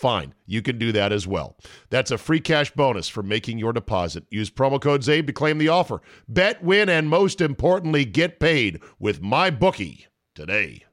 fine. You can do that as well. That's a free cash bonus for making your deposit. Use promo code CZABE to claim the offer. Bet, win, and most importantly, get paid with my bookie today.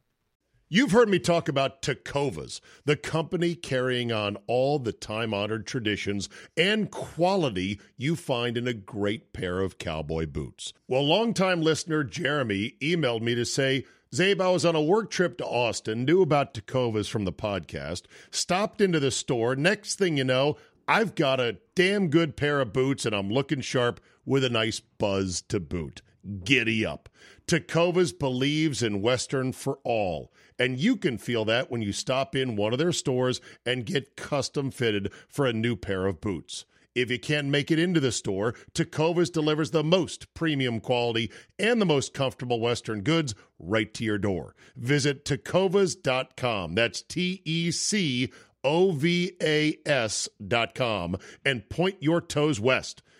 You've heard me talk about Tecovas, the company carrying on all the time honored traditions and quality you find in a great pair of cowboy boots. Well, longtime listener Jeremy emailed me to say, Czabe, I was on a work trip to Austin, knew about Tecovas from the podcast, stopped into the store. Next thing you know, I've got a damn good pair of boots and I'm looking sharp with a nice buzz to boot. Giddy up. Tecovas believes in Western for all. And you can feel that when you stop in one of their stores and get custom fitted for a new pair of boots. If you can't make it into the store, Tecovas delivers the most premium quality and the most comfortable Western goods right to your door. Visit tecovas.com. That's T E C O V A S.com and point your toes west.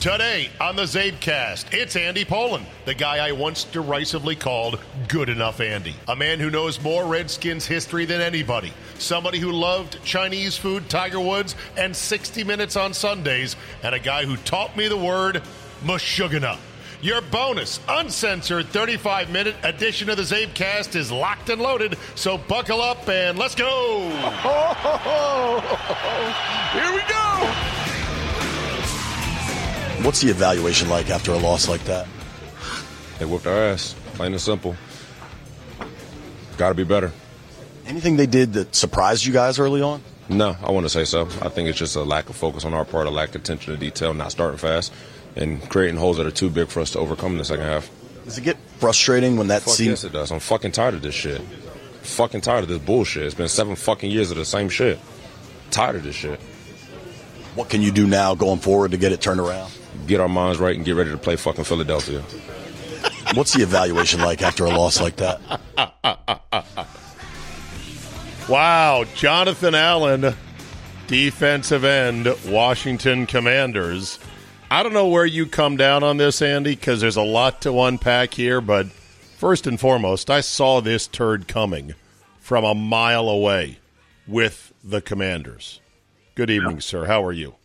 Today on the Czabecast, it's Andy Pollin, the guy I once derisively called Good Enough Andy. A man who knows more Redskins history than anybody. Somebody who loved Chinese food, Tiger Woods, and 60 Minutes on Sundays. And a guy who taught me the word Meshuggah. Your bonus, uncensored 35 minute edition of the Czabecast is locked and loaded, so buckle up and let's go! Here we go! What's the evaluation like after a loss like that? They whooped our ass, plain and simple. Got to be better. Anything they did that surprised you guys early on? No, I want to say so. I think it's just a lack of focus on our part, a lack of attention to detail, not starting fast, and creating holes that are too big for us to overcome in the second half. Does it get frustrating when that Fuck seems? yes, it does. I'm fucking tired of this shit. Fucking tired of this bullshit. It's been seven fucking years of the same shit. Tired of this shit. What can you do now going forward to get it turned around? Get our minds right and get ready to play fucking Philadelphia. What's the evaluation like after a loss like that? Wow, Jonathan Allen, defensive end, Washington Commanders. I don't know where you come down on this, Andy, because there's a lot to unpack here, but first and foremost, I saw this turd coming from a mile away with the Commanders. Good evening, sir. How are you?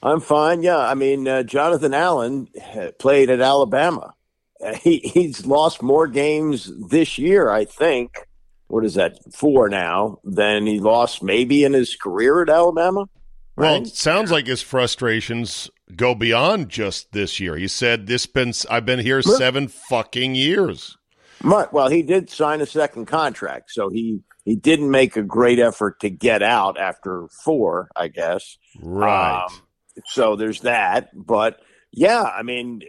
I'm fine. Yeah, I mean, uh, Jonathan Allen uh, played at Alabama. Uh, he he's lost more games this year, I think. What is that? Four now than he lost maybe in his career at Alabama. Well, Right? it sounds like his frustrations go beyond just this year. He said, "This been I've been here seven fucking years." Well, he did sign a second contract, so he he didn't make a great effort to get out after four, I guess. Right. Um, so there's that, but yeah, I mean,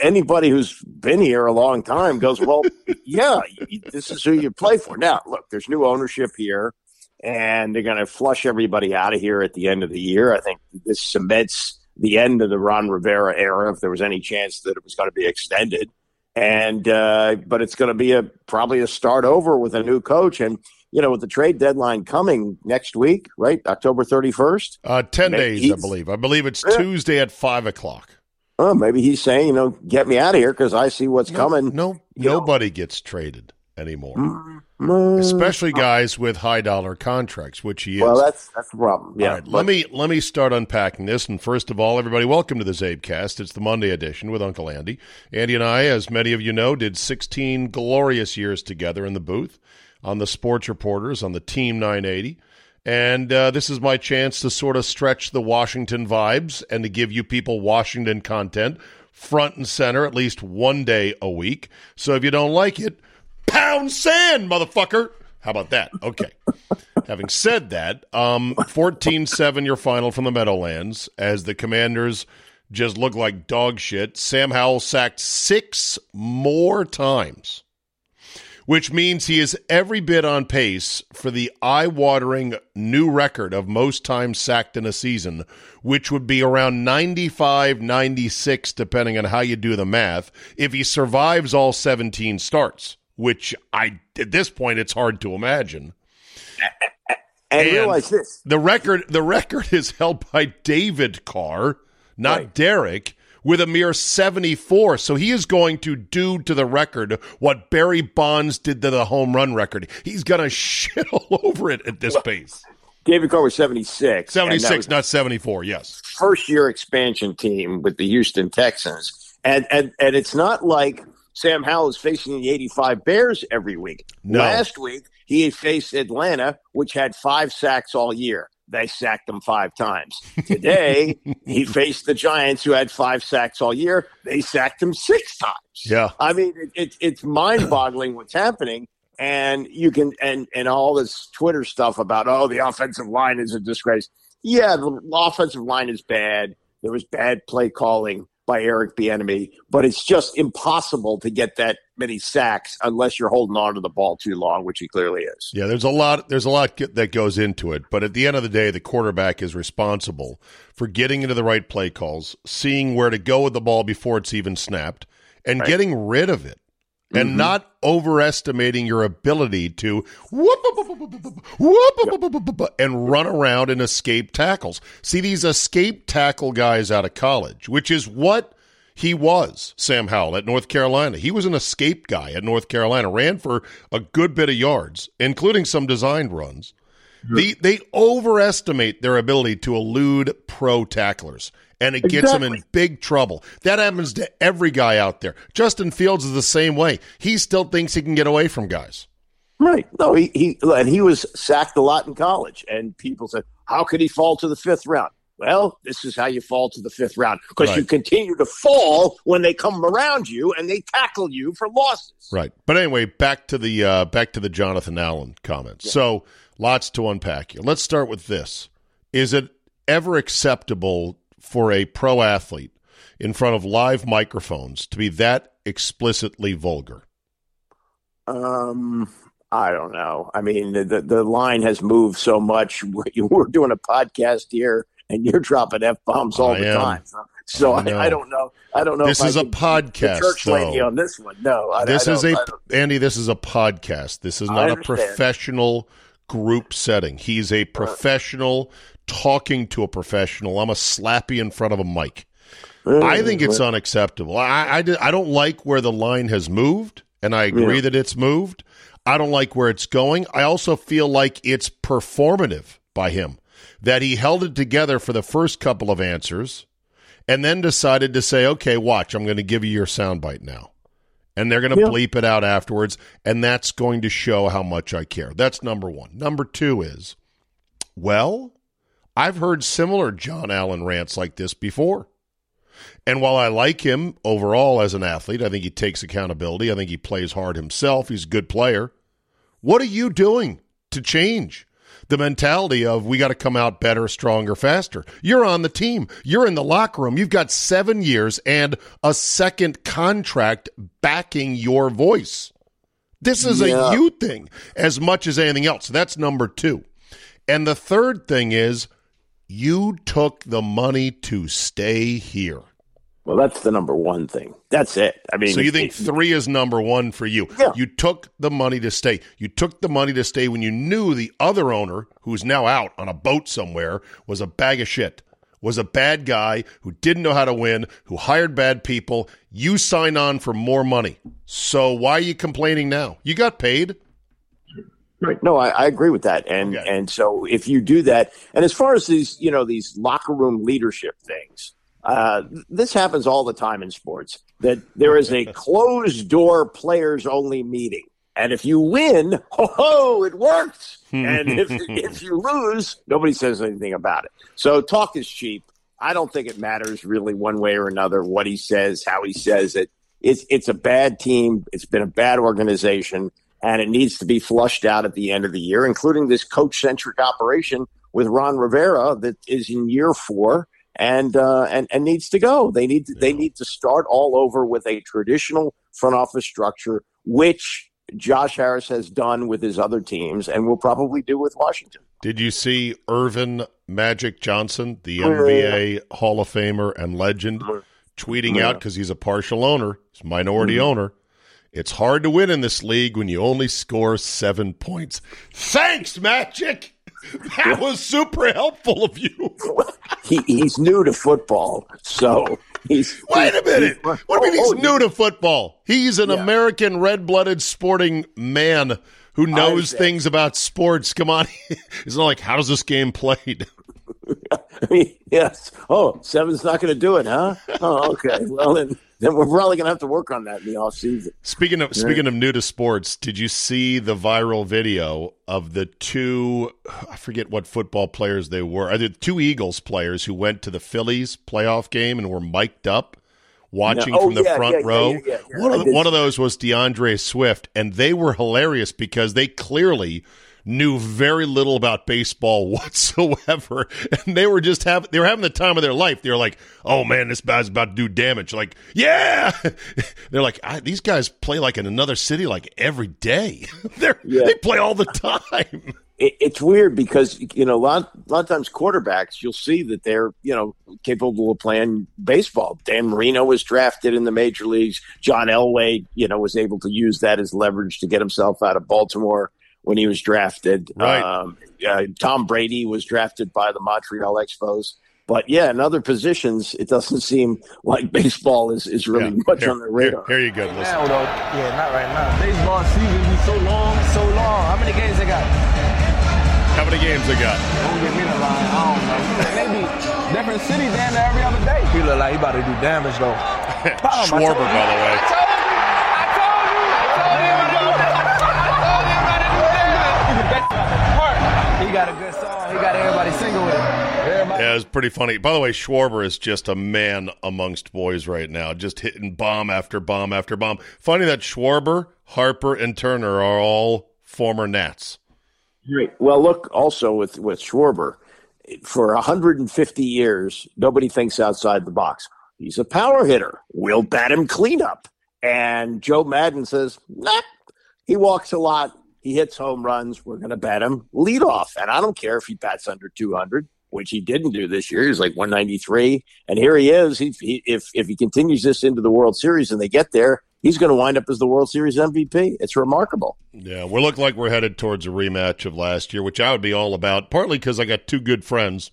anybody who's been here a long time goes, well, yeah, this is who you play for. Now, look, there's new ownership here, and they're going to flush everybody out of here at the end of the year. I think this cements the end of the Ron Rivera era, if there was any chance that it was going to be extended. And uh, but it's going to be a probably a start over with a new coach, and you know, with the trade deadline coming next week, right, October thirty first. Uh, ten days, I believe. I believe it's yeah. Tuesday at five o'clock. Oh, maybe he's saying, you know, get me out of here because I see what's no, coming. No, nobody know. gets traded anymore, mm-hmm. especially guys with high dollar contracts, which he is. Well, that's that's the problem. Yeah. Right, let me let me start unpacking this. And first of all, everybody, welcome to the Czabecast. It's the Monday edition with Uncle Andy. Andy and I, as many of you know, did 16 glorious years together in the booth on the Sports Reporters on the Team 980. And uh, this is my chance to sort of stretch the Washington vibes and to give you people Washington content front and center at least one day a week. So if you don't like it, pound sand, motherfucker. How about that? Okay. Having said that, um, 14-7 your final from the Meadowlands as the Commanders just look like dog shit. Sam Howell sacked six more times which means he is every bit on pace for the eye watering new record of most times sacked in a season, which would be around 95, 96, depending on how you do the math, if he survives all 17 starts, which I, at this point, it's hard to imagine. And, and realize this. The record, the record is held by David Carr, not right. Derek with a mere 74. So he is going to do to the record what Barry Bonds did to the home run record. He's going to shit all over it at this pace. David Carr was 76. 76, not 74, yes. First year expansion team with the Houston Texans. And, and, and it's not like Sam Howell is facing the 85 Bears every week. No. Last week, he faced Atlanta, which had five sacks all year they sacked him five times. Today, he faced the Giants, who had five sacks all year. They sacked him six times. Yeah, I mean, it, it, it's mind-boggling what's happening. And you can and and all this Twitter stuff about oh the offensive line is a disgrace. Yeah, the offensive line is bad. There was bad play calling by Eric Bieniemy, but it's just impossible to get that many sacks unless you're holding on to the ball too long, which he clearly is. Yeah, there's a lot there's a lot that goes into it, but at the end of the day, the quarterback is responsible for getting into the right play calls, seeing where to go with the ball before it's even snapped, and right. getting rid of it and mm-hmm. not overestimating your ability to whoop, whoop, and run around and escape tackles. See these escape tackle guys out of college, which is what he was, Sam Howell at North Carolina. He was an escape guy at North Carolina, ran for a good bit of yards, including some designed runs. They, they overestimate their ability to elude pro tacklers and it gets exactly. him in big trouble. That happens to every guy out there. Justin Fields is the same way. He still thinks he can get away from guys. Right. No, he, he and he was sacked a lot in college, and people said, "How could he fall to the fifth round?" Well, this is how you fall to the fifth round because right. you continue to fall when they come around you and they tackle you for losses. Right. But anyway, back to the uh, back to the Jonathan Allen comments. Yeah. So lots to unpack here. Let's start with this: Is it ever acceptable for a pro athlete in front of live microphones to be that explicitly vulgar? Um, I don't know. I mean, the the line has moved so much. We're doing a podcast here, and you're dropping f bombs all I the am. time. So I, I, I, don't know. I don't know. This is a podcast. Church lady on this one. No, I, this is a Andy. This is a podcast. This is not a professional group setting. He's a professional talking to a professional. I'm a slappy in front of a mic. I think it's unacceptable. I, I, I, don't like where the line has moved, and I agree yeah. that it's moved. I don't like where it's going. I also feel like it's performative by him that he held it together for the first couple of answers and then decided to say, okay, watch, I'm going to give you your soundbite now. And they're going to yeah. bleep it out afterwards, and that's going to show how much I care. That's number one. Number two is, well, I've heard similar Jon Allen rants like this before. And while I like him overall as an athlete, I think he takes accountability. I think he plays hard himself. He's a good player. What are you doing to change the mentality of we got to come out better, stronger, faster? You're on the team. You're in the locker room. You've got seven years and a second contract backing your voice. This is Yeah. a you thing as much as anything else. That's number two. And the third thing is you took the money to stay here. Well, that's the number one thing. That's it. I mean, So you it- think three is number one for you? Yeah. You took the money to stay. You took the money to stay when you knew the other owner, who's now out on a boat somewhere, was a bag of shit, was a bad guy who didn't know how to win, who hired bad people. You signed on for more money. So why are you complaining now? You got paid. Right. No, I, I agree with that. And Okay. and so if you do that, and as far as these, you know, these locker room leadership things, uh, this happens all the time in sports. That there is a closed door players only meeting, and if you win, ho ho, it works. and if if you lose, nobody says anything about it. So talk is cheap. I don't think it matters really one way or another what he says, how he says it. It's it's a bad team. It's been a bad organization, and it needs to be flushed out at the end of the year, including this coach centric operation with Ron Rivera that is in year four and uh, and and needs to go. They need to, they need to start all over with a traditional front office structure, which Josh Harris has done with his other teams, and will probably do with Washington. Did you see Irvin Magic Johnson, the NBA Hall of Famer and legend, tweeting out because he's a partial owner, he's minority owner. It's hard to win in this league when you only score seven points. Thanks, Magic. That was super helpful of you. He, he's new to football, so he's Wait a minute. What do you mean he's new to football? He's an Yeah. American red blooded sporting man who knows things about sports. Come on. It's not like, how's this game played? I mean, yes. Oh, seven's not going to do it, huh? Oh, okay. Well, then, then we're probably going to have to work on that in the off season. Speaking of speaking of new to sports, did you see the viral video of the two I forget what football players they were. Are the two Eagles players who went to the Phillies playoff game and were mic'd up watching Yeah. Oh, from the yeah, front yeah, yeah, row? yeah, yeah, yeah. One of one of those was DeAndre Swift and they were hilarious because they clearly knew very little about baseball whatsoever. And they were just having they were having the time of their life. They were like oh man this guy's about to do damage. Like yeah! They're like I, these guys play like in another city like every day. Yeah. they play all the time. It, it's weird because you know a lot, a lot of times quarterbacks you'll see that they're you know capable of playing baseball. Dan Marino was drafted in the major leagues. John Elway, you know, was able to use that as leverage to get himself out of Baltimore when he was drafted. Right. Um, uh, Tom Brady was drafted by the Montreal Expos. But yeah, in other positions, it doesn't seem like baseball is, is really Yeah. much here, on the radar. here, here you go listen Now though, yeah, not right now. Baseball season is so long, so long. How many games they got? how many games they got Don't get me the line. I don't know. Maybe different cities damn near every other day. He look like he about to do damage though. Bam, I told Schwarber by the way It's pretty funny. By the way, Schwarber is just a man amongst boys right now, just hitting bomb after bomb after bomb. Funny that Schwarber, Harper, and Turner are all former Nats. Right. Well, look, also with with Schwarber, for 150 years, nobody thinks outside the box. He's a power hitter. We'll bat him cleanup. And Joe Maddon says, nah. He walks a lot. He hits home runs. We're going to bat him lead off. And I don't care if he bats under 200, which he didn't do this year. He's like 193. And here he is. He, he, if, if he continues this into the World Series and they get there, he's going to wind up as the World Series MVP. It's remarkable. Yeah, we look like we're headed towards a rematch of last year, which I would be all about. Partly because I got two good friends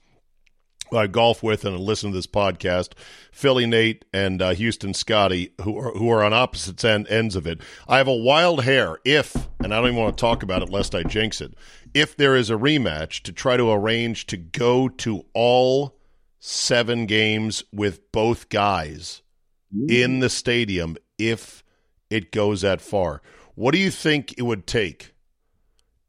I golf with and listen to this podcast, Philly Nate and uh, Houston Scotty, who are who are on opposite end, ends of it. I have a wild hair if, and I don't even want to talk about it lest I jinx it. If there is a rematch, to try to arrange to go to all seven games with both guys in the stadium if it goes that far. What do you think it would take?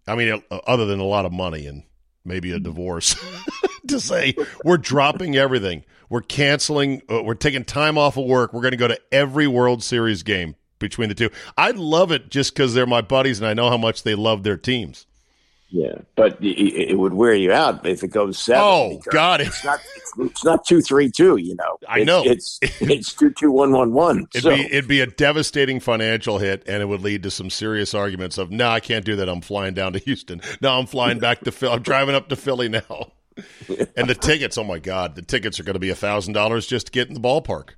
I mean, uh, other than a lot of money and maybe a divorce, to say we're dropping everything. We're canceling. Uh, we're taking time off of work. We're going to go to every World Series game between the two. I love it just because they're my buddies and I know how much they love their teams. Yeah, but it, it would wear you out if it goes seven. Oh God, it's not. It's, it's, not two three two. You know, I know it's it's two two one one one. It'd be it'd be a devastating financial hit, and it would lead to some serious arguments of, no, I can't do that. I'm flying down to Houston. No, I'm flying back to Philly. I'm driving up to Philly now. and the tickets, oh my God, the tickets are going to be a thousand dollars just to get in the ballpark.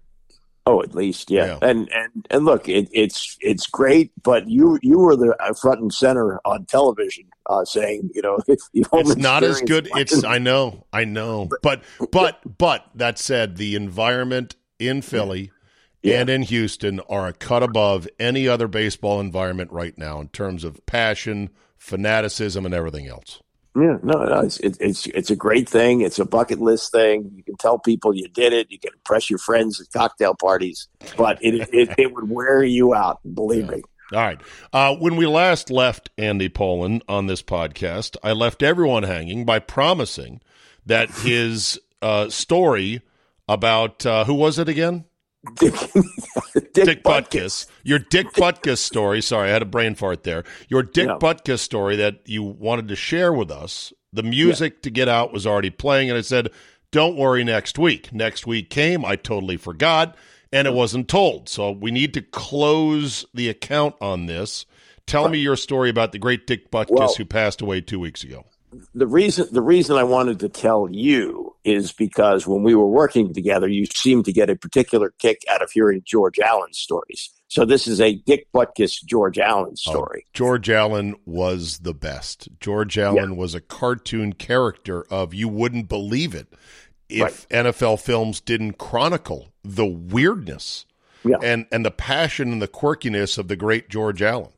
Oh, at least, yeah. yeah. And and and look, it, it's it's great, but you you were the uh, front and center on television, uh, saying you know it's not as good. It's I know, I know, but but but that said, the environment in Philly. Yeah. And in Houston are a cut above any other baseball environment right now in terms of passion, fanaticism, and everything else. Yeah, no, no it's, it, it's it's a great thing. It's a bucket list thing. You can tell people you did it. You can impress your friends at cocktail parties, but it it, it would wear you out. Believe yeah. me. All right. Uh, when we last left Andy Pollin on this podcast, I left everyone hanging by promising that his uh, story about uh, who was it again? Dick, Dick, Dick Butkus. Your Dick Butkus story. Sorry, I had a brain fart there. Your Dick no. Butkus story that you wanted to share with us. The music yeah. to get out was already playing, and I said, "Don't worry, next week." Next week came. I totally forgot, and it wasn't told. So we need to close the account on this. Tell me your story about the great Dick Butkus well, who passed away two weeks ago the reason the reason I wanted to tell you is because when we were working together, you seemed to get a particular kick out of hearing George Allen's stories. So this is a Dick Butkus George Allen oh, story. Oh, George Allen was the best. George Allen yeah. was a cartoon character of you wouldn't believe it if right. NFL films didn't chronicle the weirdness yeah. and and the passion and the quirkiness of the great George Allen.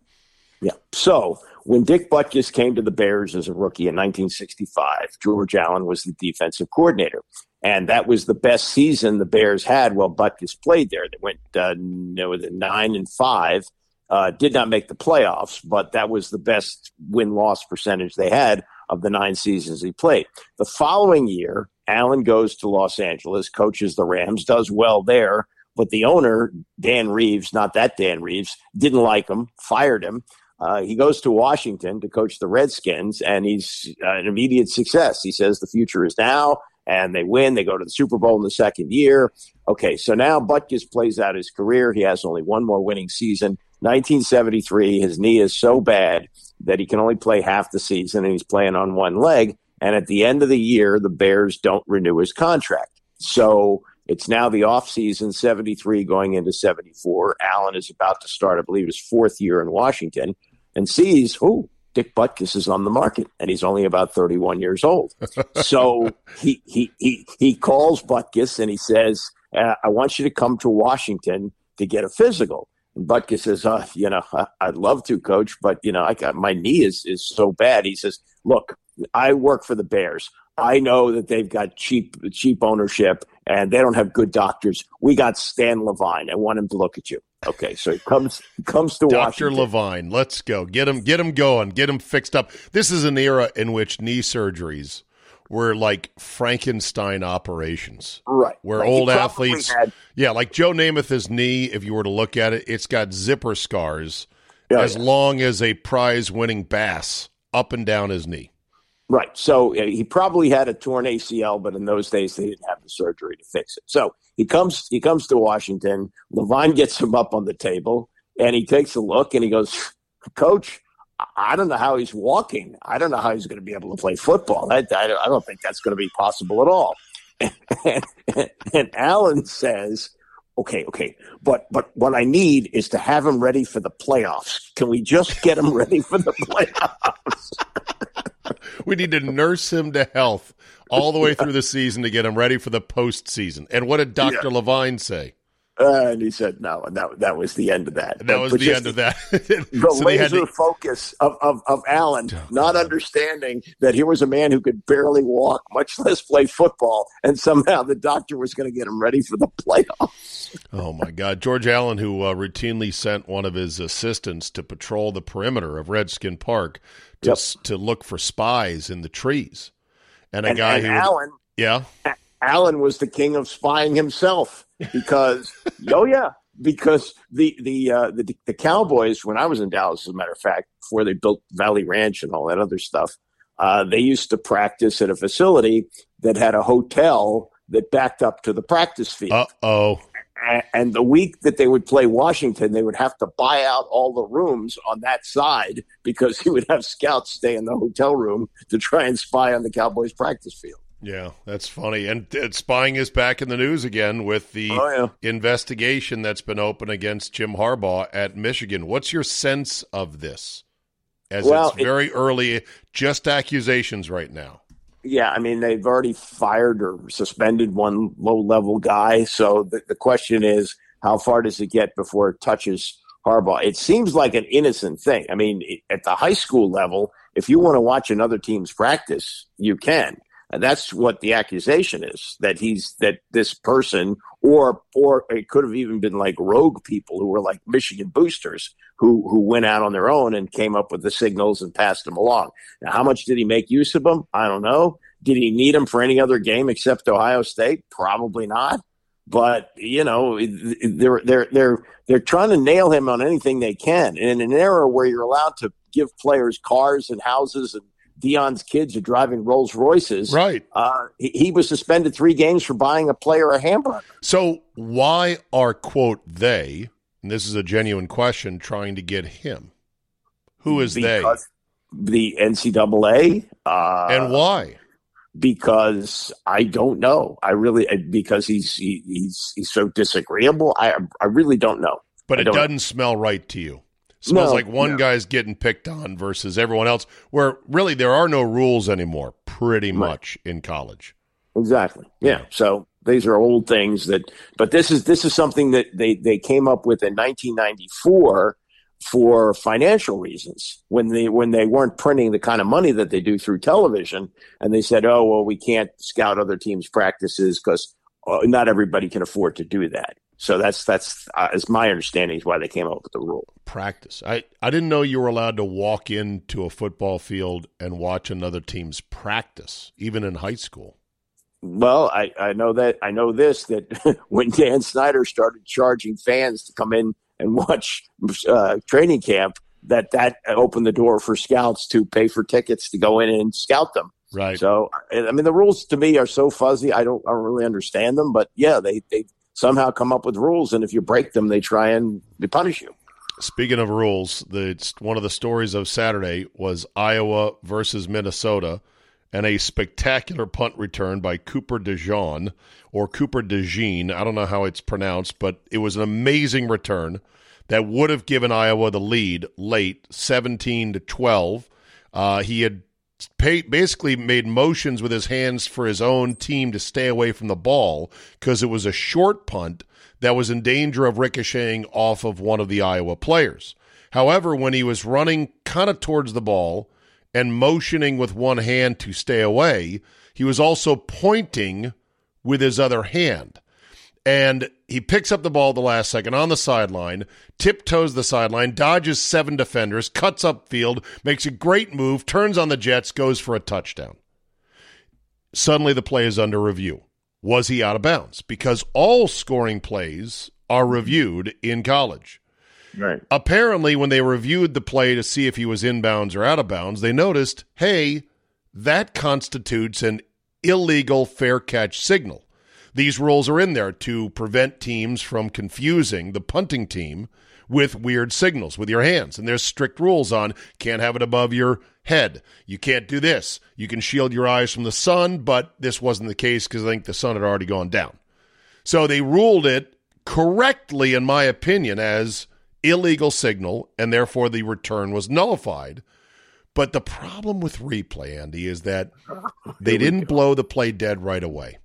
Yeah. So when Dick Butkus came to the Bears as a rookie in 1965, George Allen was the defensive coordinator. And that was the best season the Bears had while Butkus played there. They went uh, nine and five, uh, did not make the playoffs, but that was the best win loss percentage they had of the nine seasons he played. The following year, Allen goes to Los Angeles, coaches the Rams, does well there, but the owner, Dan Reeves, not that Dan Reeves, didn't like him, fired him. Uh, he goes to Washington to coach the Redskins, and he's uh, an immediate success. He says the future is now, and they win. They go to the Super Bowl in the second year. Okay, so now Butkus plays out his career. He has only one more winning season. 1973, his knee is so bad that he can only play half the season, and he's playing on one leg. And at the end of the year, the Bears don't renew his contract. So it's now the offseason, 73 going into 74. Allen is about to start, I believe, his fourth year in Washington and sees, oh, Dick Butkus is on the market and he's only about 31 years old. so he, he, he, he calls Butkus and he says, uh, I want you to come to Washington to get a physical. And Butkus says, uh, you know, I, would love to, coach, but, you know, I got my knee is, is so bad. He says, look, I work for the Bears. I know that they've got cheap cheap ownership and they don't have good doctors. We got Stan Lavine. I want him to look at you. Okay, so he comes comes to Doctor Washington. Lavine. Let's go. Get him get him going. Get him fixed up. This is an era in which knee surgeries were like Frankenstein operations. Right. Where old athletes had, Yeah, like Joe Namath's knee, if you were to look at it, it's got zipper scars yeah, as yeah. long as a prize winning bass up and down his knee. Right. So he probably had a torn ACL, but in those days they didn't have the surgery to fix it. So he comes he comes to Washington. Lavine gets him up on the table and he takes a look and he goes, Coach, I don't know how he's walking. I don't know how he's going to be able to play football. I, I, I don't think that's going to be possible at all. And, and, and Allen says, okay, okay, but but what I need is to have him ready for the playoffs. Can we just get him ready for the playoffs? we need to nurse him to health all the way through the season to get him ready for the postseason. And what did Dr. Yeah. Lavine say? Uh, and he said no, and that that was the end of that. That but, was the end of that. the so laser to... focus of, of, of Allen, oh, not God. understanding that here was a man who could barely walk, much less play football, and somehow the doctor was going to get him ready for the playoffs. oh my God, George Allen, who uh, routinely sent one of his assistants to patrol the perimeter of Redskin Park to yep. to look for spies in the trees, and a and, guy and who Allen Yeah. Allen was the king of spying himself because, oh yeah, because the the, uh, the the Cowboys when I was in Dallas, as a matter of fact, before they built Valley Ranch and all that other stuff, uh, they used to practice at a facility that had a hotel that backed up to the practice field. Uh oh. And the week that they would play Washington, they would have to buy out all the rooms on that side because he would have scouts stay in the hotel room to try and spy on the Cowboys practice field. Yeah, that's funny. And, and spying is back in the news again with the Oh, yeah. investigation that's been open against Jim Harbaugh at Michigan. What's your sense of this? As Well, it's it- very early, just accusations right now. Yeah, I mean they've already fired or suspended one low-level guy. So the, the question is, how far does it get before it touches Harbaugh? It seems like an innocent thing. I mean, it- at the high school level, if you want to watch another team's practice, you can. That's what the accusation is that he's that this person or or it could have even been like rogue people who were like Michigan boosters who who went out on their own and came up with the signals and passed them along. Now, how much did he make use of them? I don't know. Did he need them for any other game except Ohio State? Probably not. But you know, they're they're they're they're trying to nail him on anything they can. And in an era where you're allowed to give players cars and houses and Deion's kids are driving Rolls Royces. Right. Uh, he, he was suspended three games for buying a player a hamburger. So why are quote they? And this is a genuine question. Trying to get him. Who is because the NCAA. Uh. And why? because I don't know. I really because he's he, he's he's so disagreeable. I I really don't know. But I it doesn't smell right to you. Smells No, like one no. guy's getting picked on versus everyone else. Where really there are no rules anymore. Pretty much in college. Exactly. Yeah. So these are old things that, but this is this is something that they they came up with in 1994 for financial reasons when they when they weren't printing the kind of money that they do through television, and they said, oh well, we can't scout other teams' practices because uh, not everybody can afford to do that. So that's that's uh, is my understanding is why they came up with the rule. Practice. I, I didn't know you were allowed to walk into a football field and watch another team's practice, even in high school. Well, I, I know that I know this that when Dan Snyder started charging fans to come in and watch uh, training camp, that that opened the door for scouts to pay for tickets to go in and scout them. Right. So, I I mean, the rules to me are so fuzzy. I don't, I don't really understand them, but yeah, they they somehow come up with rules, and if you break them, they try and they punish you. Speaking of rules, the, one of the stories of Saturday was Iowa versus Minnesota and a spectacular punt return by Cooper DeJean or Cooper DeJean. I don't know how it's pronounced, but it was an amazing return that would have given Iowa the lead late, 17 to 12. Uh, he had basically made motions with his hands for his own team to stay away from the ball because it was a short punt that was in danger of ricocheting off of one of the Iowa players. However, when he was running kind of towards the ball and motioning with one hand to stay away, he was also pointing with his other hand. And he picks up the ball at the last second on the sideline, tiptoes the sideline, dodges seven defenders, cuts upfield, makes a great move, turns on the Jets, goes for a touchdown. Suddenly the play is under review. Was he out of bounds? Because all scoring plays are reviewed in college. Right. Apparently, when they reviewed the play to see if he was inbounds or out of bounds, they noticed, hey, that constitutes an illegal fair catch signal. These rules are in there to prevent teams from confusing the punting team with weird signals with your hands. And there's strict rules on can't have it above your head. You can't do this. You can shield your eyes from the sun, but this wasn't the case because I think the sun had already gone down. So they ruled it correctly, in my opinion, as illegal signal, and therefore the return was nullified. But the problem with replay, Andy, is that they didn't blow the play dead right away.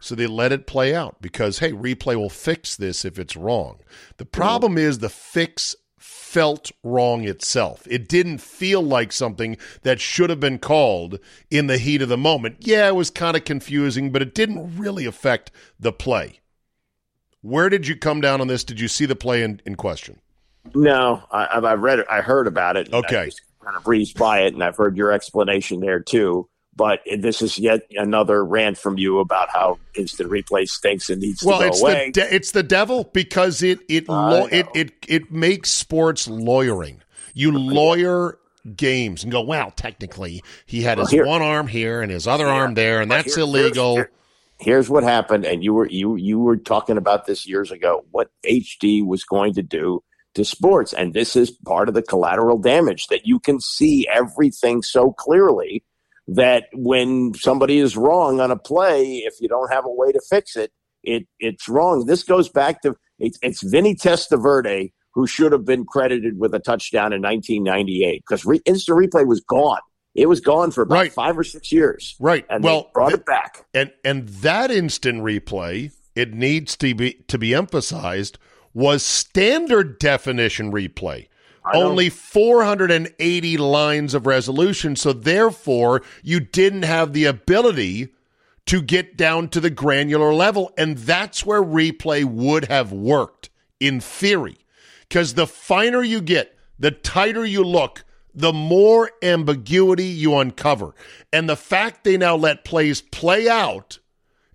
So they let it play out because, hey, replay will fix this if it's wrong. The problem is the fix felt wrong itself. It didn't feel like something that should have been called in the heat of the moment. Yeah, it was kind of confusing, but it didn't really affect the play. Where did you come down on this? Did you see the play in, in question? No, I, I've- I've read it. I heard about it. Okay. I kind of breezed by it, and I've heard your explanation there too. But this is yet another rant from you about how instant replay stinks and needs well, to go it's away. the de- it's the devil because it it lo- it it it makes sports lawyering. You lawyer games and go, well, technically he had Well, his here- one arm here and his other Yeah, arm there, and that's here- illegal. Here's, here- here's what happened, and you were you you were talking about this years ago. What HD was going to do to sports, and this is part of the collateral damage that you can see everything so clearly that when somebody is wrong on a play, if you don't have a way to fix it, it it's wrong. This goes back to it's, it's Vinny Testaverde who should have been credited with a touchdown in 1998 because re, instant replay was gone. It was gone for about Right. five or six years. Right. And well, brought th- it back. and and that instant replay, it needs to be to be emphasized, was standard definition replay. Only 480 lines of resolution, so therefore you didn't have the ability to get down to the granular level, and that's where replay would have worked in theory. Because the finer you get, the tighter you look, the more ambiguity you uncover. And the fact they now let plays play out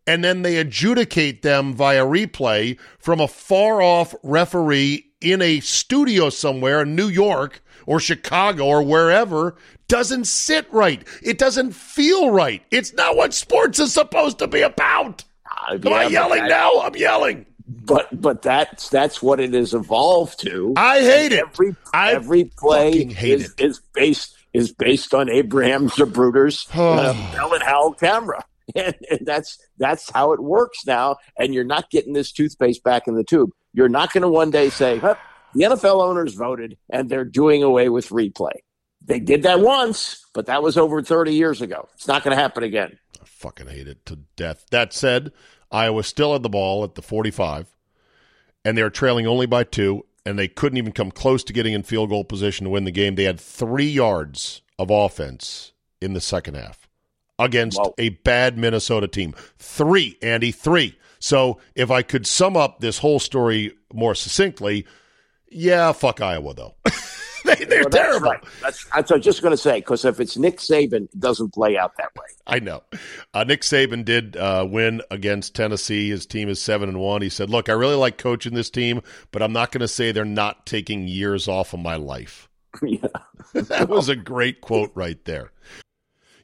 and then they adjudicate them via replay from a far off referee in a studio somewhere in New York or Chicago or wherever doesn't sit right. It doesn't feel right. It's not what sports is supposed to be about. Uh, Am I yelling now? I'm yelling. But but that's that's what it has evolved to. I hate it. Every I every play is, it. is based is based on Abraham Zapruder's uh, Bell and Howell camera. And, and that's that's how it works now. And you're not getting this toothpaste back in the tube. You're not going to one day say, huh, the NFL owners voted and they're doing away with replay. They did that once, but that was over 30 years ago. It's not going to happen again. I fucking hate it to death. That said, Iowa still had the ball at the 45, and they were trailing only by two, and they couldn't even come close to getting in field goal position to win the game. They had three yards of offense in the second half against a bad Minnesota team. Three, Andy, three. So if I could sum up this whole story more succinctly, yeah, fuck Iowa, though. they, they're Well, that's terrible. right. That's, that's I was just going to say, because if it's Nick Saban, it doesn't play out that way. I know. Uh, Nick Saban did uh, win against Tennessee. His team is seven and one. He said, "Look, I really like coaching this team, but I'm not going to say they're not taking years off of my life." yeah. That was a great quote right there.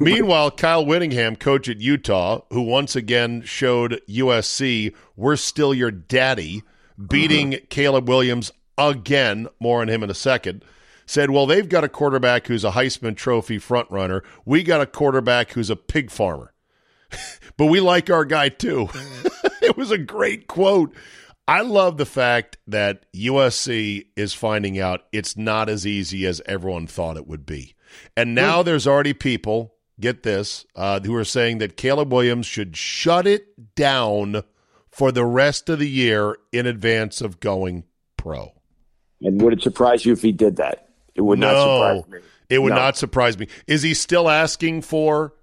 Meanwhile, Kyle Whittingham, coach at Utah, who once again showed USC, we're still your daddy, beating mm-hmm. Caleb Williams again, more on him in a second, said, well, they've got a quarterback who's a Heisman Trophy frontrunner. We got a quarterback who's a pig farmer. but we like our guy too. it was a great quote. I love the fact that USC is finding out it's not as easy as everyone thought it would be. And now there's already people get this, uh, who are saying that Caleb Williams should shut it down for the rest of the year in advance of going pro. And would it surprise you if he did that? It would no, not surprise me. It would No. not surprise me. Is he still asking for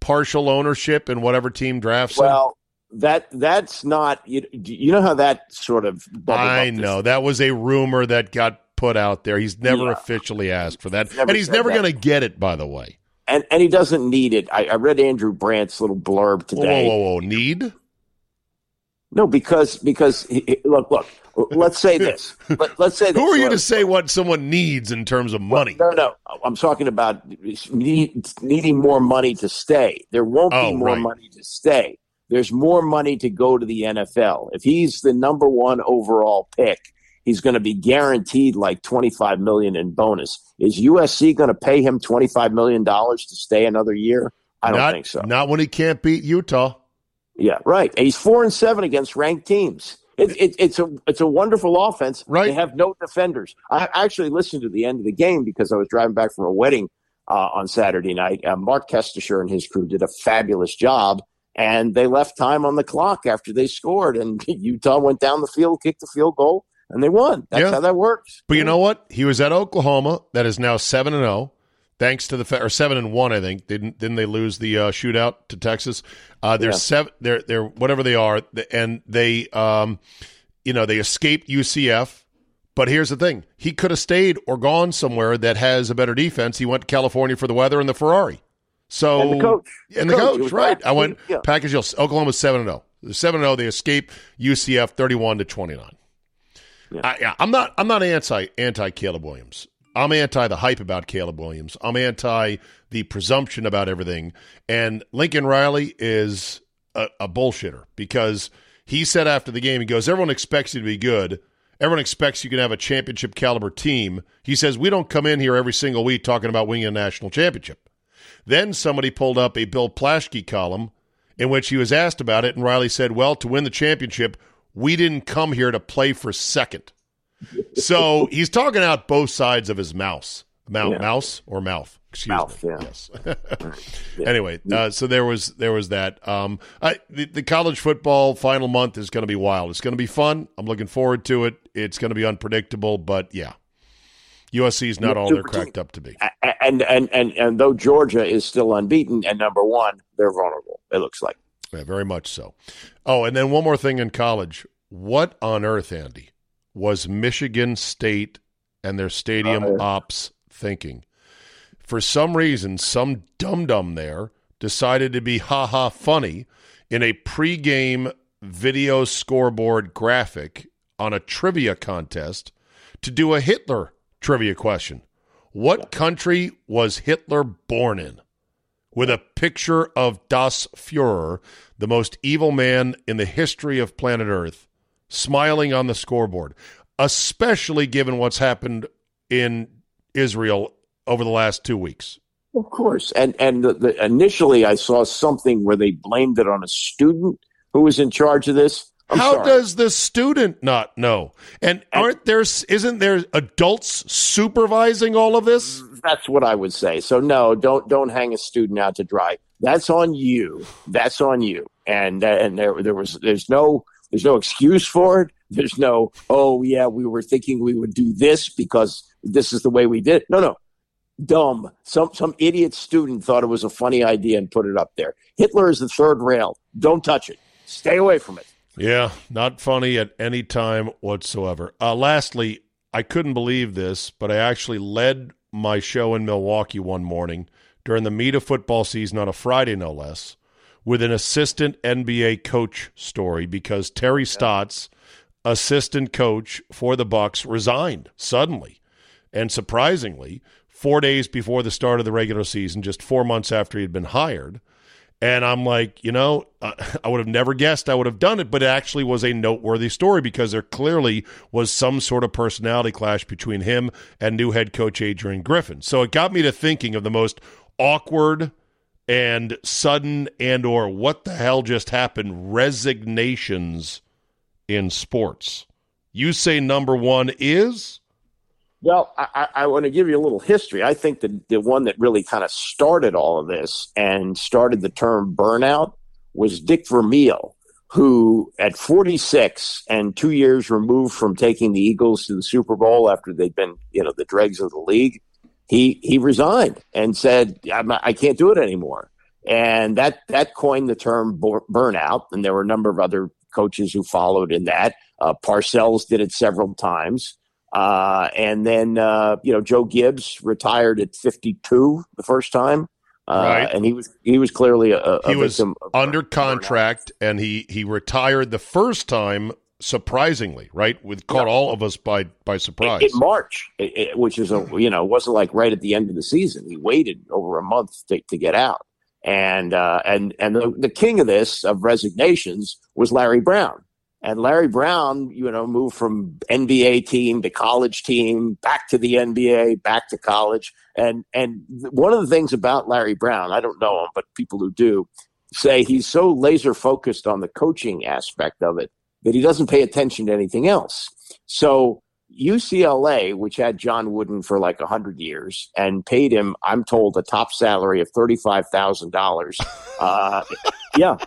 partial ownership in whatever team drafts him? Well, that that's not you, you know how that sort of I know that was a rumor that got put out there. He's never Yeah. officially asked for that, Never and he's never going to get it. By the way, and and he doesn't need it. I, I read Andrew Brandt's little blurb today. whoa, whoa, whoa. need? No, because because he, look look. Let's say this. Let, let's say this. Who are you Look, to say what someone needs in terms of money? No, no. I'm talking about need, needing more money to stay. There won't Oh, be more right. money to stay. There's more money to go to the NFL. If he's the number one overall pick, he's going to be guaranteed like 25 million in bonus. Is USC going to pay him 25 million dollars to stay another year? I don't not, think so. Not when he can't beat Utah. Yeah, right. And he's four and seven against ranked teams. It, it, it's a it's a wonderful offense. Right. They have no defenders. I actually listened to the end of the game because I was driving back from a wedding uh, on Saturday night. Uh, Mark Kestecher and his crew did a fabulous job, and they left time on the clock after they scored, and Utah went down the field, kicked the field goal, and they won. That's Yeah. how that works. But you know what? He was at Oklahoma, that is now seven and zero, thanks to the fa- or seven and one. I think didn't didn't they lose the uh, shootout to Texas? Uh, they're Yeah. seven. They're they're whatever they are, and they um, you know, they escaped UCF. But here's the thing: he could have stayed or gone somewhere that has a better defense. He went to California for the weather and the Ferrari. So And the coach. and The coach. coach, right? I went yeah. package deal. Oklahoma's seven and zero. Seven and zero. They escape UCF thirty one to twenty nine. I, yeah, I'm not. I'm not anti anti Caleb Williams. I'm anti the hype about Caleb Williams. I'm anti the presumption about everything. And Lincoln Riley is a, a bullshitter because He said after the game, he goes, Everyone expects you to be good. Everyone expects you can have a championship caliber team. He says, We don't come in here every single week talking about winning a national championship. Then somebody pulled up a Bill Plaschke column in which he was asked about it, and Riley said, Well, to win the championship, we didn't come here to play for second. So he's talking out both sides of his mouse. Mouth, Yeah. mouse or mouth? Excuse Mouth, me. yeah. Yes. Anyway, uh, so there was there was that. Um, I, the, the college football final month is going to be wild. It's going to be fun. I'm looking forward to it. It's going to be unpredictable, but yeah, USC is not all they're cracked up to be. And and and and though Georgia is still unbeaten and number one, they're vulnerable. It looks like. Yeah, very much so. Oh, and then one more thing in college. What on earth, Andy, was Michigan State and their stadium yeah. ops thinking? For some reason, some dum dum there decided to be ha ha funny in a pregame video scoreboard graphic on a trivia contest to do a Hitler trivia question. What country was Hitler born in? With a picture of Das Fuhrer, the most evil man in the history of planet Earth, smiling on the scoreboard, especially given what's happened in Israel over the last two weeks. Of course. And and the, the, initially, I saw something where they blamed it on a student who was in charge of this. I'm How sorry. does the student not know? And aren't there isn't there adults supervising all of this? That's what I would say. So no, don't don't hang a student out to dry. That's on you. That's on you. And and there there was there's no there's no excuse for it. There's no oh yeah we were thinking we would do this because this is the way we did. it. No no, dumb. Some some idiot student thought it was a funny idea and put it up there. Hitler is the third rail. Don't touch it. Stay away from it. Yeah, not funny at any time whatsoever. Uh, lastly, I couldn't believe this, but I actually led my show in Milwaukee one morning during the meat of football season on a Friday, no less, with an assistant NBA coach story because Terry Stotts, assistant coach for the Bucks, resigned suddenly and surprisingly four days before the start of the regular season, just four months after he had been hired. And I'm like, you know, uh, I would have never guessed I would have done it, but it actually was a noteworthy story because there clearly was some sort of personality clash between him and new head coach Adrian Griffin. So it got me to thinking of the most awkward and sudden and or what the hell just happened resignations in sports. You say number 1 is Well, I, I, want to give you a little history. I think that the one that really kind of started all of this and started the term burnout was Dick Vermeil, who at 46 and two years removed from taking the Eagles to the Super Bowl after they'd been, you know, the dregs of the league, he he resigned and said, not, I can't do it anymore. And that that coined the term burnout. And there were a number of other coaches who followed in that. Uh, Parcells did it several times. Uh, and then, uh, you know, Joe Gibbs retired at 52 the first time. Uh, Right. And he was he was clearly a, a he was under contract and he he retired the first time surprisingly right with caught all of us by by surprise in March, it, it- which is a you know wasn't like right at the end of the season. He waited over a month to, to get out, and uh, and and the, the king of this of resignations was Larry Brown. And Larry Brown, you know, moved from NBA team to college team, back to the NBA, back to college. And and one of the things about Larry Brown, I don't know him, but people who do say he's so laser focused on the coaching aspect of it that he doesn't pay attention to anything else. So UCLA, which had John Wooden for like a hundred years and paid him, I'm told, a top salary of thirty-five thousand dollars. Uh, yeah,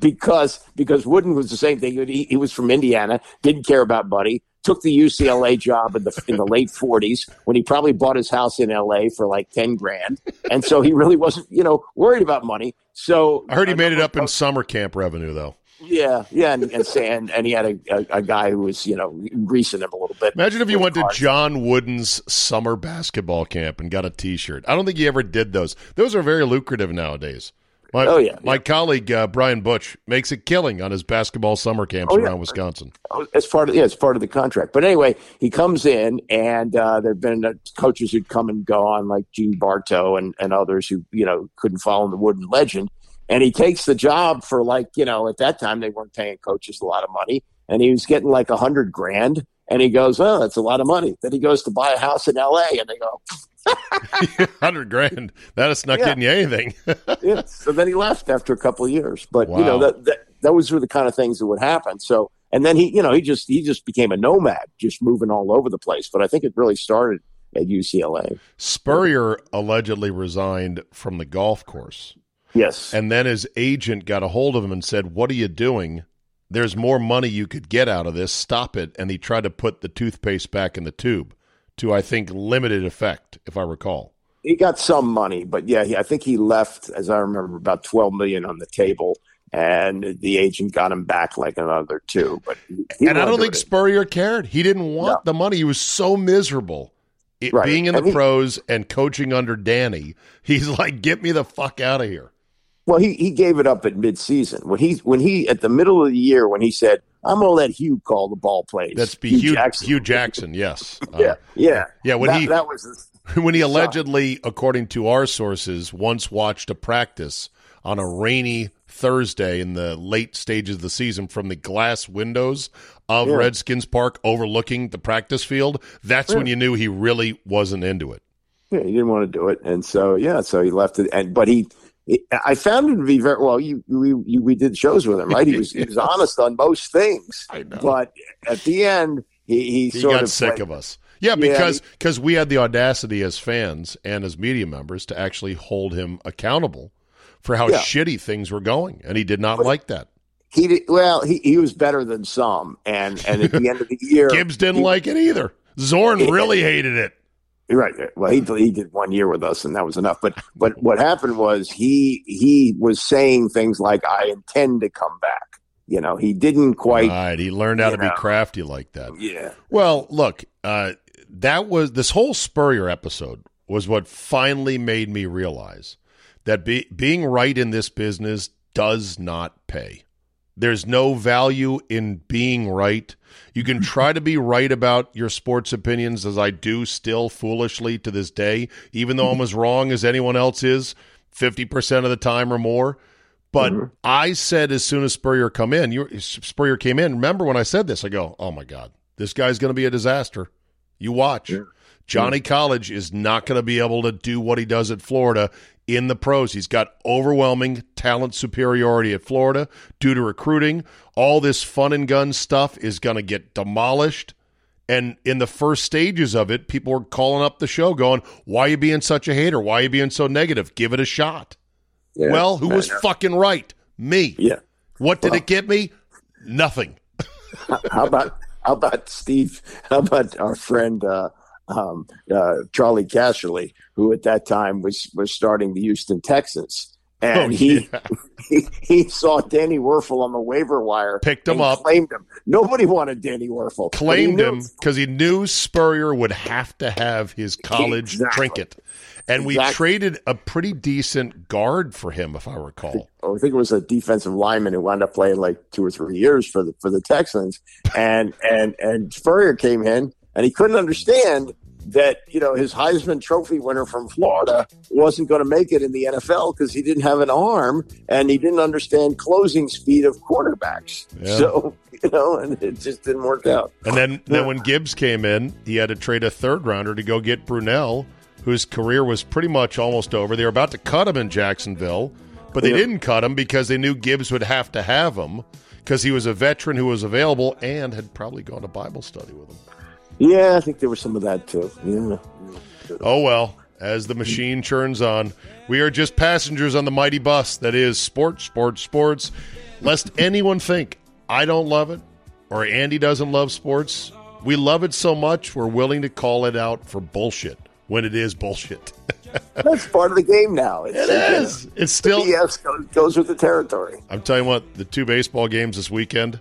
because because Wooden was the same thing. He, he was from Indiana, didn't care about Buddy. Took the UCLA job in the in the late 40s when he probably bought his house in LA for like 10 grand, and so he really wasn't, you know, worried about money. So i heard he made it up in summer camp revenue though yeah, yeah, and and, and, and he had a, a, a guy who was you know greasing him a little bit. imagine if you went to john wooden's summer basketball camp and got a t-shirt i don't think he ever did those those are very lucrative nowadays my, Oh, yeah, my yeah. colleague uh, brian butch makes a killing on his basketball summer camps Oh, yeah. around wisconsin as part of yeah, it's part of the contract. But anyway, he comes in, and uh, there've been uh, coaches who'd come and go on, like Gene Bartow and, and others who you know couldn't follow the Wooden legend. and he takes the job for like you know at that time they weren't paying coaches a lot of money, and he was getting like a hundred grand, and he goes, oh, that's a lot of money. Then he goes to buy a house in L.A. and they go, hundred grand. That is not Yeah. getting you anything. yeah. So then he left after a couple of years. But you know that, that those were the kind of things that would happen. So and then he, you know, he just he just became a nomad, just moving all over the place. But I think it really started at UCLA. Spurrier allegedly resigned from the golf course. Yes. And then his agent got a hold of him and said, What are you doing? There's more money you could get out of this. Stop it. And he tried to put the toothpaste back in the tube to, I think, limited effect, if I recall. he got some money, but yeah, he, I think he left, as I remember, about twelve million on the table, and the agent got him back like another two. But and I don't think it. Spurrier cared. He didn't want No. the money. He was so miserable. It, Right. Being in the he- pros and coaching under Danny, he's like, Get me the fuck out of here. Well, he, he gave it up at midseason when he when he at the middle of the year when he said, "I'm gonna let Hue call the ball plays." That's be Hue, Jackson. Hue Jackson, yes. Uh, Yeah, yeah, Yeah, when that, he- that was when he allegedly, according to our sources, once watched a practice on a rainy Thursday in the late stages of the season from the glass windows of Yeah. Redskins Park overlooking the practice field, that's when you knew he really wasn't into it. yeah, he didn't want to do it, and so yeah, so he left it. And but he I found him to be very well. You we you, we did shows with him, right? He was he was honest on most things, I know. but at the end, he he, He got of sick played- of us. Yeah, Yeah, because because we had the audacity as fans and as media members to actually hold him accountable for how Yeah. shitty things were going, and he did not like that. He did, well, he, he was better than some, and and at the end of the year, Gibbs didn't he- like it either. Zorn really hated it. Right. Well, he he did one year with us, and that was enough. But but what happened was he he was saying things like, "I intend to come back." You know, he didn't quite. Right, he learned how to be crafty like that. yeah. Well, look, uh, that was this whole Spurrier episode was what finally made me realize that be, being right in this business does not pay. There's no value in being right. You can try to be right about your sports opinions, as I do still foolishly to this day, even though I'm as wrong as anyone else is 50% of the time or more. But mm-hmm. I said as soon as Spurrier come in, you, Spurrier came in. Remember when I said this? I go, "Oh my God, this guy's going to be a disaster." You watch. Johnny College is not going to be able to do what he does at Florida in the pros. He's got overwhelming talent superiority at Florida due to recruiting. All this fun and gun stuff is going to get demolished. And in the first stages of it, people were calling up the show going, Why are you being such a hater? Why are you being so negative? Give it a shot. yeah. well, who was fucking right? Me. Yeah. What did it get me? Nothing. How about how about Steve? How about our friend uh, um, uh, Charley Casserly, who at that time was was starting the Houston Texans, and Oh, he, yeah. he he saw Danny Wuerffel on the waiver wire, Picked him up. claimed him. Nobody wanted Danny Wuerffel. claimed him because he knew Spurrier would have to have his college Exactly. trinket. And we traded a pretty decent guard for him, if I recall. or oh, I think it was a defensive lineman who wound up playing like two or three years for the for the Texans, and and and Spurrier came in and he couldn't understand that you know his Heisman Trophy winner from Florida wasn't going to make it in the NFL because he didn't have an arm and he didn't understand closing speed of quarterbacks. Yeah. So you know, and it just didn't work out. And then, then when Gibbs came in, he had to trade a third rounder to go get Brunell, whose career was pretty much almost over. They were about to cut him in Jacksonville, but they Yeah. didn't cut him because they knew Gibbs would have to have him because he was a veteran who was available and had probably gone to Bible study with him. Yeah, I think there was some of that too. Yeah. Oh well, as the machine churns on, we are just passengers on the mighty bus that is sports, sports, sports. Lest anyone think I don't love it or Andy doesn't love sports, we love it so much we're willing to call it out for bullshit when it is bullshit. That's part of the game now. It's, It is. It's still. Yes, goes, goes with the territory. I'm telling you what, the two baseball games this weekend,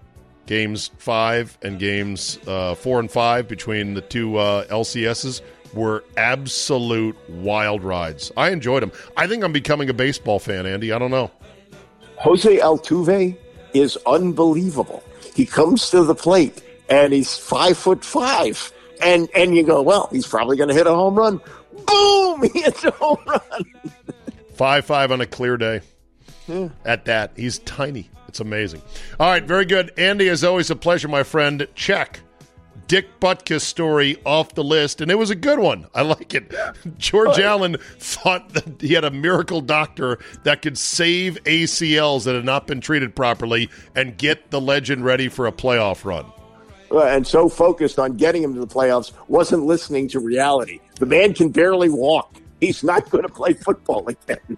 games five and games uh, four and five between the two uh, LCSs, were absolute wild rides. I enjoyed them. I think I'm becoming a baseball fan, Andy. I don't know. Jose Altuve is unbelievable. He comes to the plate and he's five foot five, and and you go, well, he's probably going to hit a home run. Boom! He hits a home run. Five five on a clear day. at that. He's tiny. It's amazing. All right, very good. Andy, as always, a pleasure, my friend. Check. Dick Butkus story off the list, and it was a good one. I like it. George Allen thought that he had a miracle doctor that could save ACLs that had not been treated properly and get the legend ready for a playoff run. And so focused on getting him to the playoffs, wasn't listening to reality. The man can barely walk. He's not going to play football again.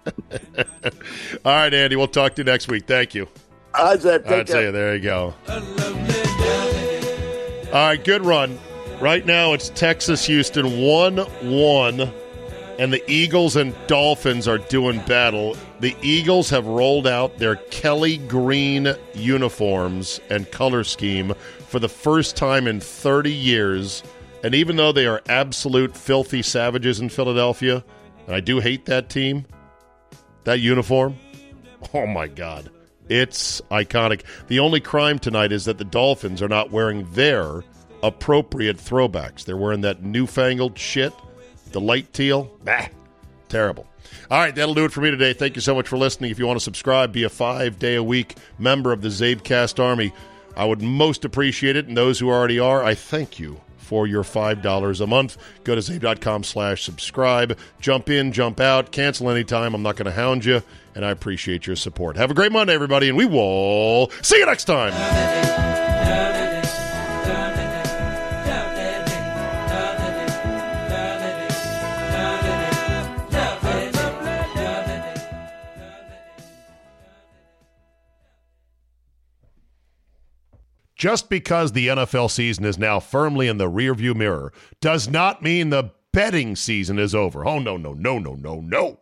All right, Andy, we'll talk to you next week. Thank you. How's that? I'd say there you go. All right, good run. Right now it's Texas Houston 1 1, and the Eagles and Dolphins are doing battle. The Eagles have rolled out their Kelly green uniforms and color scheme for the first time in 30 years. And even though they are absolute filthy savages in Philadelphia, and I do hate that team, that uniform, oh my God. It's iconic. The only crime tonight is that the Dolphins are not wearing their appropriate throwbacks. They're wearing that newfangled shit, the light teal. Bah, terrible. All right, that'll do it for me today. Thank you so much for listening. If you want to subscribe, be a five day a week member of the Czabecast Army. I would most appreciate it. And those who already are, I thank you for your $5 a month. Go to czabe.com slash subscribe. Jump in, jump out, cancel anytime. I'm not going to hound you, and I appreciate your support. Have a great Monday, everybody, and we will see you next time. Just because the NFL season is now firmly in the rearview mirror does not mean the betting season is over. Oh, no, no, no, no, no, no.